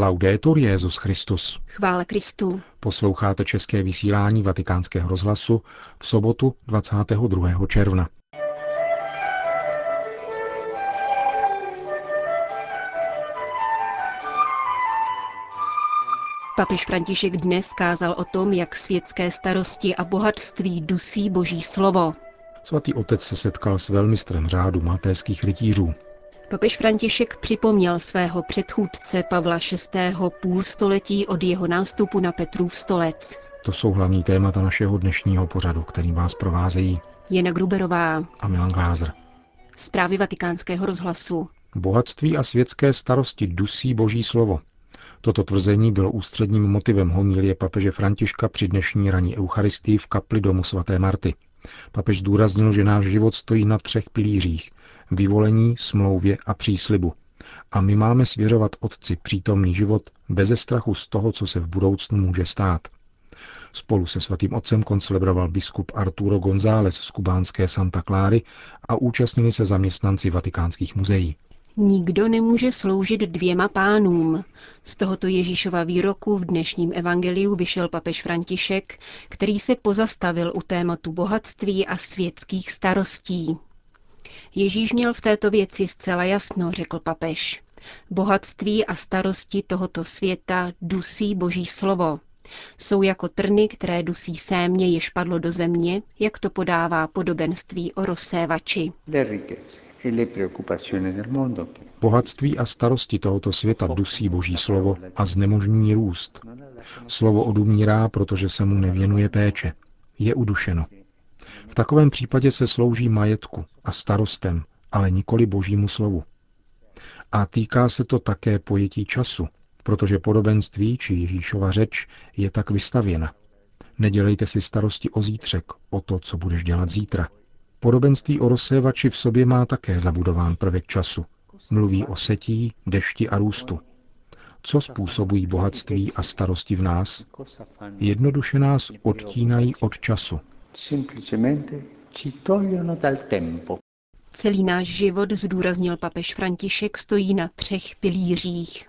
Laudetur Jezus Christus. Chvále Kristu. Posloucháte české vysílání Vatikánského rozhlasu v sobotu 22. června. Papež František dnes kázal o tom, jak světské starosti a bohatství dusí boží slovo. Svatý otec se setkal s velmistrem řádu maltéských rytířů. Papež František připomněl svého předchůdce Pavla VI. půl století od jeho nástupu na Petrův stolec. To jsou hlavní témata našeho dnešního pořadu, kterým vás provázejí Jena Gruberová a Milan Glázer. Zprávy vatikánského rozhlasu. Bohatství a světské starosti dusí boží slovo. Toto tvrzení bylo ústředním motivem homilie papeže Františka při dnešní raní Eucharistii v kapli domu svaté Marty. Papež zdůraznil, že náš život stojí na třech pilířích – vyvolení, smlouvě a příslibu. A my máme svěřovat Otci přítomný život beze strachu z toho, co se v budoucnu může stát. Spolu se svatým otcem koncelebroval biskup Arturo González z kubánské Santa Cláry a účastnili se zaměstnanci vatikánských muzeí. Nikdo nemůže sloužit dvěma pánům. Z tohoto Ježíšova výroku v dnešním evangeliu vyšel papež František, který se pozastavil u tématu bohatství a světských starostí. Ježíš měl v této věci zcela jasno, řekl papež. Bohatství a starosti tohoto světa dusí boží slovo. Jsou jako trny, které dusí sémě, jež padlo do země, jak to podává podobenství o rozsévači. Bohatství a starosti tohoto světa dusí boží slovo a znemožní růst. Slovo odumírá, protože se mu nevěnuje péče. Je udušeno. V takovém případě se slouží majetku a starostem, ale nikoli božímu slovu. A týká se to také pojetí času, protože podobenství či Ježíšova řeč je tak vystavěna. Nedělejte si starosti o zítřek, o to, co budeš dělat zítra. Podobenství o rozsévači v sobě má také zabudován prvek času. Mluví o setí, dešti a růstu. Co způsobují bohatství a starosti v nás? Jednoduše nás odtínají od času. Celý náš život, zdůraznil papež František, stojí na třech pilířích.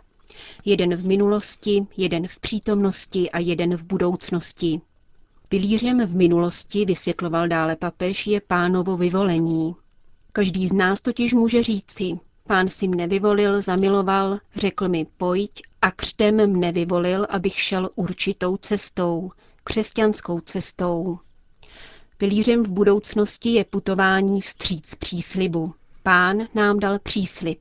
Jeden v minulosti, jeden v přítomnosti a jeden v budoucnosti. Pilířem v minulosti, vysvětloval dále papež, je pánovo vyvolení. Každý z nás totiž může říci, pán si mne vyvolil, zamiloval, řekl mi pojď a křtem mne vyvolil, abych šel určitou cestou, křesťanskou cestou. Pilířem v budoucnosti je putování vstříc příslibu. Pán nám dal příslib.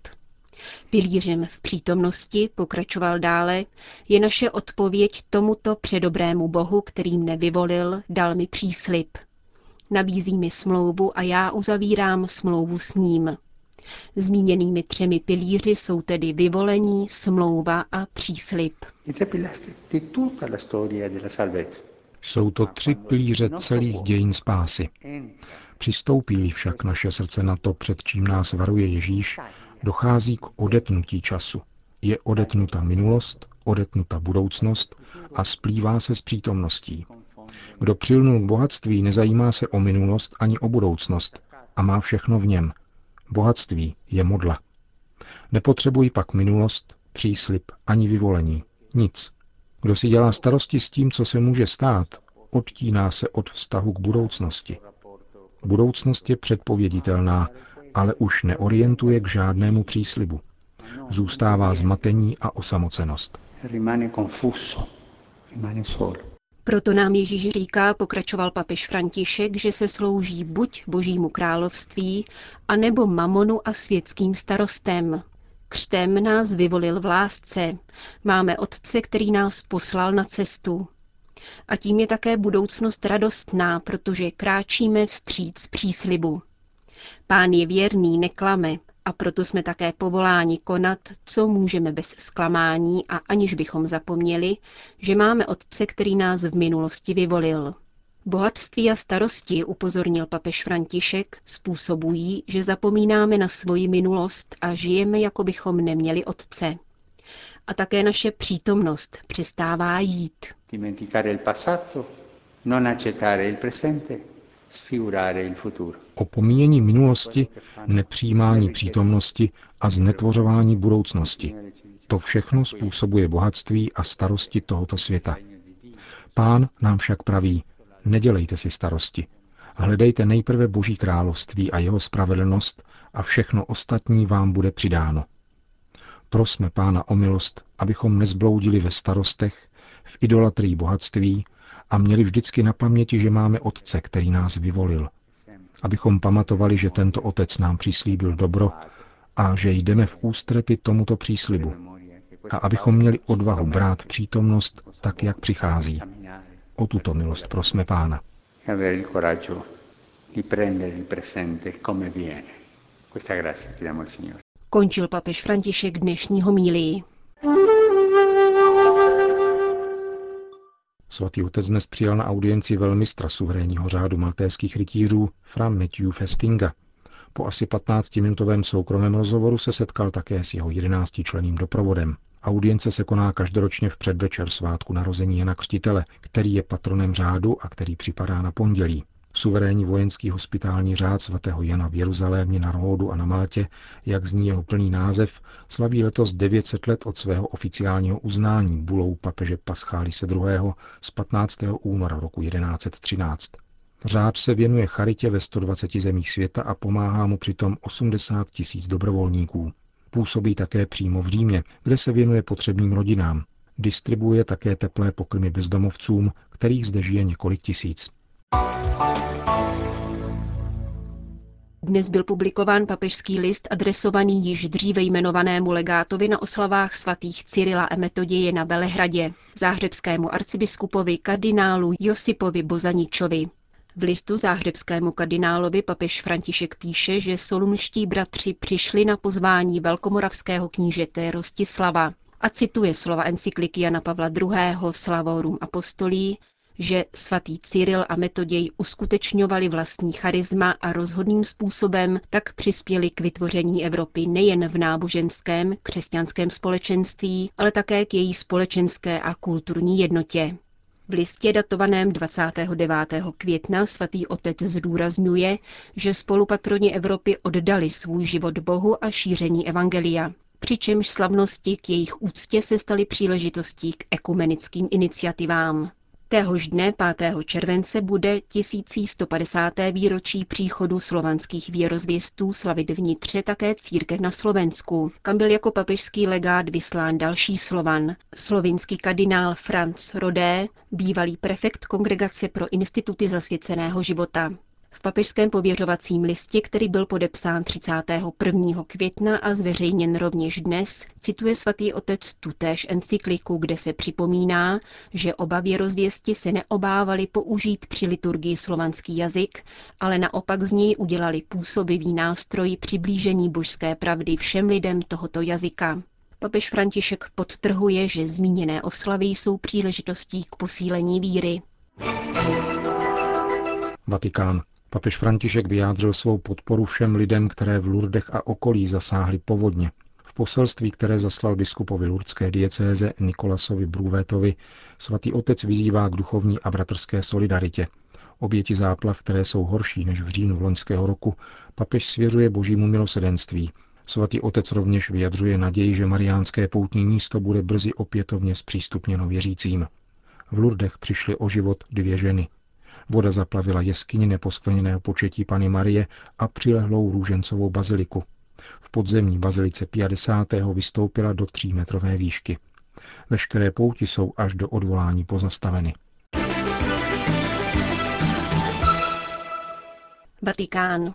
Pilířem v přítomnosti, pokračoval dále, je naše odpověď tomuto předobrému Bohu, který mne vyvolil, dal mi příslib. Nabízí mi smlouvu a já uzavírám smlouvu s ním. Zmíněnými třemi pilíři jsou tedy vyvolení, smlouva a příslib. Jsou to tři pilíře celých dějin spásy. Přistoupí však naše srdce na to, před čím nás varuje Ježíš, dochází k odetnutí času. Je odetnuta minulost, odetnuta budoucnost a splývá se s přítomností. Kdo přilnul k bohatství, nezajímá se o minulost ani o budoucnost a má všechno v něm. Bohatství je modla. Nepotřebují pak minulost, příslip ani vyvolení. Nic. Kdo si dělá starosti s tím, co se může stát, odtíná se od vztahu k budoucnosti. Budoucnost je předpověditelná, ale už neorientuje k žádnému příslibu. Zůstává zmatení a osamocenost. Proto nám Ježíš říká, pokračoval papež František, že se slouží buď božímu království, anebo mamonu a světským starostem. Křtem nás vyvolil v lásce. Máme Otce, který nás poslal na cestu. A tím je také budoucnost radostná, protože kráčíme vstříc příslibu. Pán je věrný, neklame a proto jsme také povoláni konat, co můžeme bez zklamání a aniž bychom zapomněli, že máme Otce, který nás v minulosti vyvolil. Bohatství a starosti, upozornil papež František, způsobují, že zapomínáme na svoji minulost a žijeme, jako bychom neměli Otce. A také naše přítomnost přestává jít. Dimenticare il passato, non accettare il presente, Opomíjení minulosti, nepřijímání přítomnosti a znetvořování budoucnosti. To všechno způsobuje bohatství a starosti tohoto světa. Pán nám však praví, nedělejte si starosti. Hledejte nejprve Boží království a jeho spravedlnost a všechno ostatní vám bude přidáno. Prosme Pána o milost, abychom nezbloudili ve starostech, v idolatrii bohatství a měli vždycky na paměti, že máme Otce, který nás vyvolil. Abychom pamatovali, že tento Otec nám přislíbil dobro a že jdeme v ústrety tomuto příslibu. A abychom měli odvahu brát přítomnost tak, jak přichází. O tuto milost prosme Pána. Končil papež František dnešní homílii. Svatý otec dnes přijal na audienci velmistra suverénního řádu maltéských rytířů Fra Matthew Festinga. Po asi 15-minutovém soukromém rozhovoru se setkal také s jeho 11-členým doprovodem. Audience se koná každoročně v předvečer svátku narození Jana Křtitele, který je patronem řádu a který připadá na pondělí. Suverénní vojenský hospitální řád svatého Jana v Jeruzalémě na Rhodu a na Maltě, jak zní jeho plný název, slaví letos 900 let od svého oficiálního uznání bulou papeže Paschálise II. z 15. února roku 1113. Řád se věnuje charitě ve 120 zemích světa a pomáhá mu přitom 80 tisíc dobrovolníků. Působí také přímo v Římě, kde se věnuje potřebným rodinám. Distribuje také teplé pokrmy bezdomovcům, kterých zde žije několik tisíc. Dnes byl publikován papežský list adresovaný již dříve jmenovanému legátovi na oslavách svatých Cyrila a Metoděje na Velehradě, záhřebskému arcibiskupovi kardinálu Josipovi Bozaničovi. V listu záhřebskému kardinálovi papež František píše, že solunští bratři přišli na pozvání velkomoravského knížete Rostislava a cituje slova encykliky Jana Pavla II. Slavorum Apostolí, že svatý Cyril a Metoděj uskutečňovali vlastní charisma a rozhodným způsobem tak přispěli k vytvoření Evropy nejen v náboženském, křesťanském společenství, ale také k její společenské a kulturní jednotě. V listě datovaném 29. května svatý otec zdůrazňuje, že spolupatroni Evropy oddali svůj život Bohu a šíření evangelia přičemž slavnosti k jejich úctě se staly příležitostí k ekumenickým iniciativám. Téhož dne 5. července bude 1150. výročí příchodu slovanských věrozvěstů slavit vnitře také církev na Slovensku, kam byl jako papežský legát vyslán další Slovan, slovinský kardinál Franz Rodé, bývalý prefekt Kongregace pro instituty zasvěceného života. V papežském pověřovacím listě, který byl podepsán 31. května a zveřejněn rovněž dnes, cituje svatý otec tutéž encykliku, kde se připomíná, že oba věrozvěsti se neobávali použít při liturgii slovanský jazyk, ale naopak z něj udělali působivý nástroj přiblížení božské pravdy všem lidem tohoto jazyka. Papež František podtrhuje, že zmíněné oslavy jsou příležitostí k posílení víry. Vatikán. Papež František vyjádřil svou podporu všem lidem, které v Lurdech a okolí zasáhly povodně. V poselství, které zaslal biskupovi lurdské diecéze Nikolasovi Brůvétovi, svatý otec vyzývá k duchovní a bratrské solidaritě. Oběti záplav, které jsou horší než v říjnu loňského roku, papež svěřuje božímu milosedenství. Svatý otec rovněž vyjadřuje naději, že mariánské poutní místo bude brzy opětovně zpřístupněno věřícím. V Lurdech přišly o život dvě ženy. Voda zaplavila jeskyni neposkvrněného početí Pany Marie a přilehlou růžencovou baziliku. V podzemní bazilice 50. vystoupila do třímetrové výšky. Veškeré pouti jsou až do odvolání pozastaveny. Vatikán.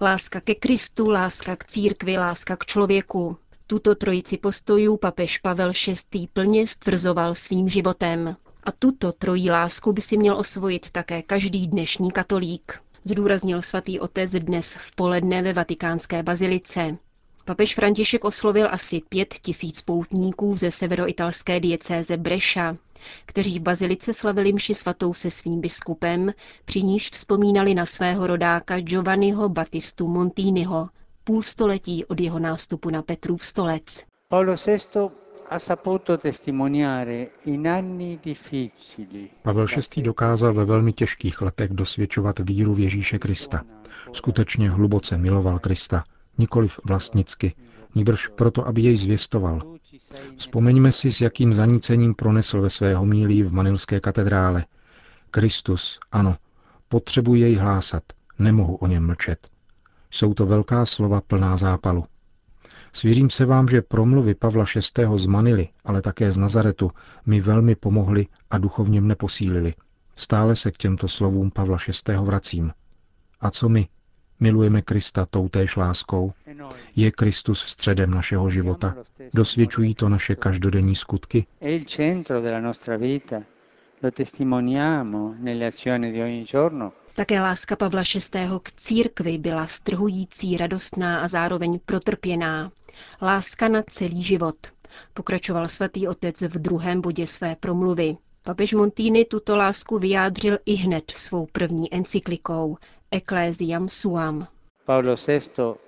Láska ke Kristu, láska k církvi, láska k člověku. Tuto trojici postojů papež Pavel VI. plně stvrzoval svým životem. A tuto trojí lásku by si měl osvojit také každý dnešní katolík, zdůraznil svatý otec dnes v poledne ve vatikánské bazilice. Papež František oslovil asi pět tisíc poutníků ze severoitalské diecéze Breša, kteří v bazilice slavili mši svatou se svým biskupem, při níž vzpomínali na svého rodáka Giovanniho Battistu Montiniho, půl století od jeho nástupu na Petrův stolec. Paolo VI Pavel VI. dokázal ve velmi těžkých letech dosvědčovat víru v Ježíše Krista. Skutečně hluboce miloval Krista, nikoliv vlastnicky, níbrž proto, aby jej zvěstoval. Vzpomeňme si, s jakým zanícením pronesl ve své homílii v Manilské katedrále. Kristus, ano, potřebuji jej hlásat, nemohu o něm mlčet. Jsou to velká slova plná zápalu. Svěřím se vám, že promluvy Pavla VI. z Manily, ale také z Nazaretu, mi velmi pomohly a duchovně mne posílili. Stále se k těmto slovům Pavla VI. vracím. A co my? Milujeme Krista toutéž láskou? Je Kristus středem našeho života? Dosvědčují to naše každodenní skutky? Také láska Pavla VI. k církvi byla strhující, radostná a zároveň protrpěná. Láska na celý život. Pokračoval svatý otec v druhém bodě své promluvy. Papež Montini tuto lásku vyjádřil i hned svou první encyklikou Ecclesiam Suam. Paolo VI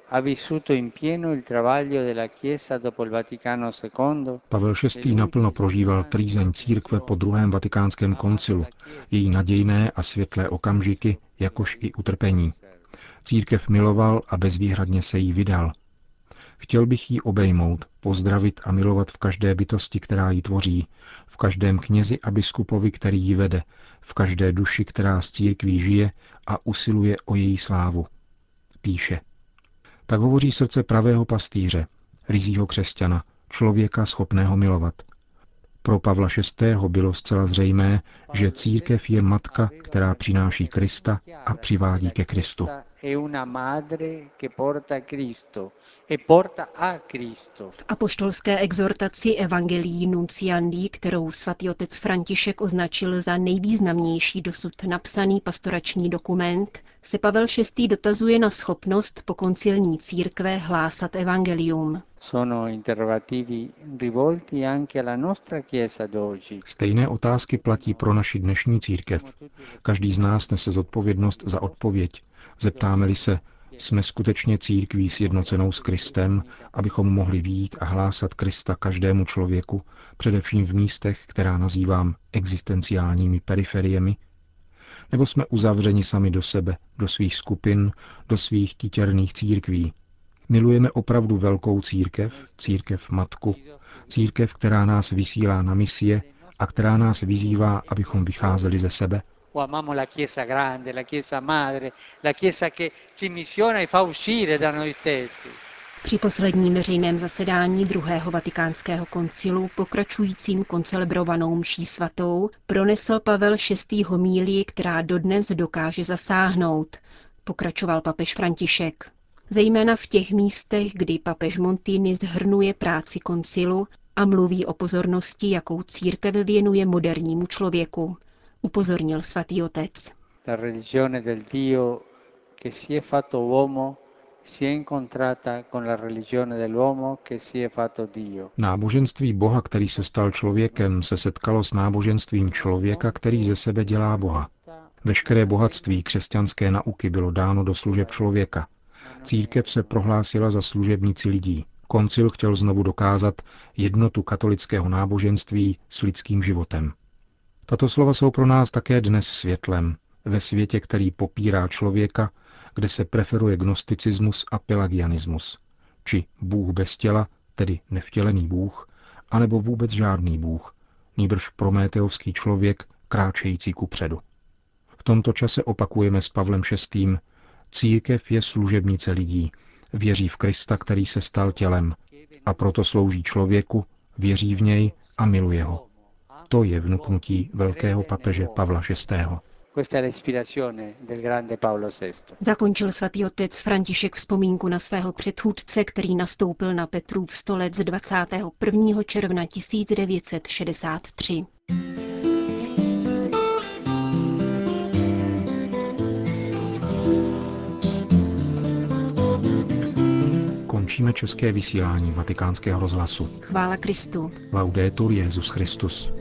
ha vissuto in pieno il travaglio della Chiesa dopo il Vaticano II. Pavel VI. naplno prožíval trýzeň církve po druhém vatikánském koncilu, její nadějné a světlé okamžiky, jakož i utrpení. Církev miloval a bezvýhradně se jí vydal. Chtěl bych ji obejmout, pozdravit a milovat v každé bytosti, která ji tvoří, v každém knězi a biskupovi, který ji vede, v každé duši, která z církví žije a usiluje o její slávu. Píše. Tak hovoří srdce pravého pastýře, rizího křesťana, člověka schopného milovat. Pro Pavla VI. bylo zcela zřejmé, že církev je matka, která přináší Krista a přivádí ke Kristu è una madre che porta Cristo e porta a Cristo. V apoštolské exhortaci Evangelii Nunciandi, kterou svatý otec František označil za nejvýznamnější dosud napsaný pastorační dokument, se Pavel VI. dotazuje na schopnost pokoncilní církve hlásat evangelium. Stejné otázky platí pro naši dnešní církev. Každý z nás nese zodpovědnost za odpověď, Zeptáme-li se, jsme skutečně církví sjednocenou s Kristem, abychom mohli výjít a hlásat Krista každému člověku, především v místech, která nazývám existenciálními periferiemi? Nebo jsme uzavřeni sami do sebe, do svých skupin, do svých kytěrných církví? Milujeme opravdu velkou církev, církev matku, církev, která nás vysílá na misie a která nás vyzývá, abychom vycházeli ze sebe? O amiamo la Chiesa grande, la Chiesa madre, la Chiesa che ci missiona e fa uscire da noi stessi. Při posledním veřejném zasedání druhého vatikánského koncilu, pokračujícím koncelebrovanou mší svatou, pronesl Pavel VI. homílii, která dodnes dokáže zasáhnout, pokračoval papež František. Zejména v těch místech, kdy papež Montini zhrnuje práci koncilu a mluví o pozornosti, jakou církev věnuje modernímu člověku, upozornil svatý otec. La religione del Dio che si è fatto uomo si è incontrata con la religione dell'uomo che si è fatto Dio. Náboženství Boha, který se stal člověkem, se setkalo s náboženstvím člověka, který ze sebe dělá Boha. Veškeré bohatství křesťanské nauky bylo dáno do služeb člověka. Církev se prohlásila za služebníci lidí. Koncil chtěl znovu dokázat jednotu katolického náboženství s lidským životem. Tato slova jsou pro nás také dnes světlem, ve světě, který popírá člověka, kde se preferuje gnosticismus a pelagianismus, či Bůh bez těla, tedy nevtělený Bůh, anebo vůbec žádný Bůh, nýbrž prométeovský člověk, kráčející ku předu. V tomto čase opakujeme s Pavlem VI. Církev je služebnice lidí, věří v Krista, který se stal tělem, a proto slouží člověku, věří v něj a miluje ho. To je vnuknutí velkého papeže Pavla VI. Zakončil svatý otec František vzpomínku na svého předchůdce, který nastoupil na Petrův stolec 21. června 1963. Končíme české vysílání vatikánského rozhlasu. Chvála Kristu. Laudetur Jezus Christus.